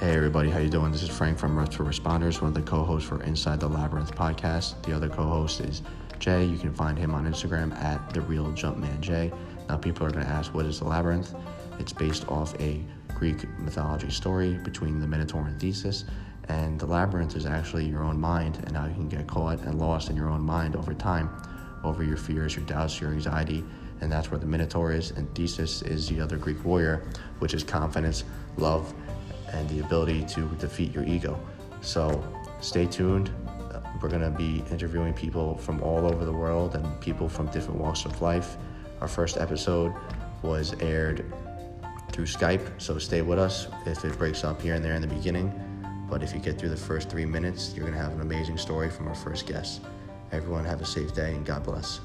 Hey everybody, how you doing? This is Frank from Rest for Responders, one of the co-hosts for Inside the Labyrinth podcast. The other co-host is Jay. You can find him on Instagram at the Real Jumpman Jay. Now people are going to ask, what is the labyrinth? It's based off a Greek mythology story between the Minotaur and Theseus, and the labyrinth is actually your own mind and how you can get caught and lost in your own mind over time, over your fears, your doubts, your anxiety, and that's where the Minotaur is. And Theseus is the other Greek warrior, which is confidence, love and the ability to defeat your ego. So stay tuned. We're going to be interviewing people from all over the world and people from different walks of life. Our first episode was aired through Skype, so stay with us if it breaks up here and there in the beginning. But if you get through the first three minutes, you're going to have an amazing story from our first guest. Everyone, have a safe day and God bless.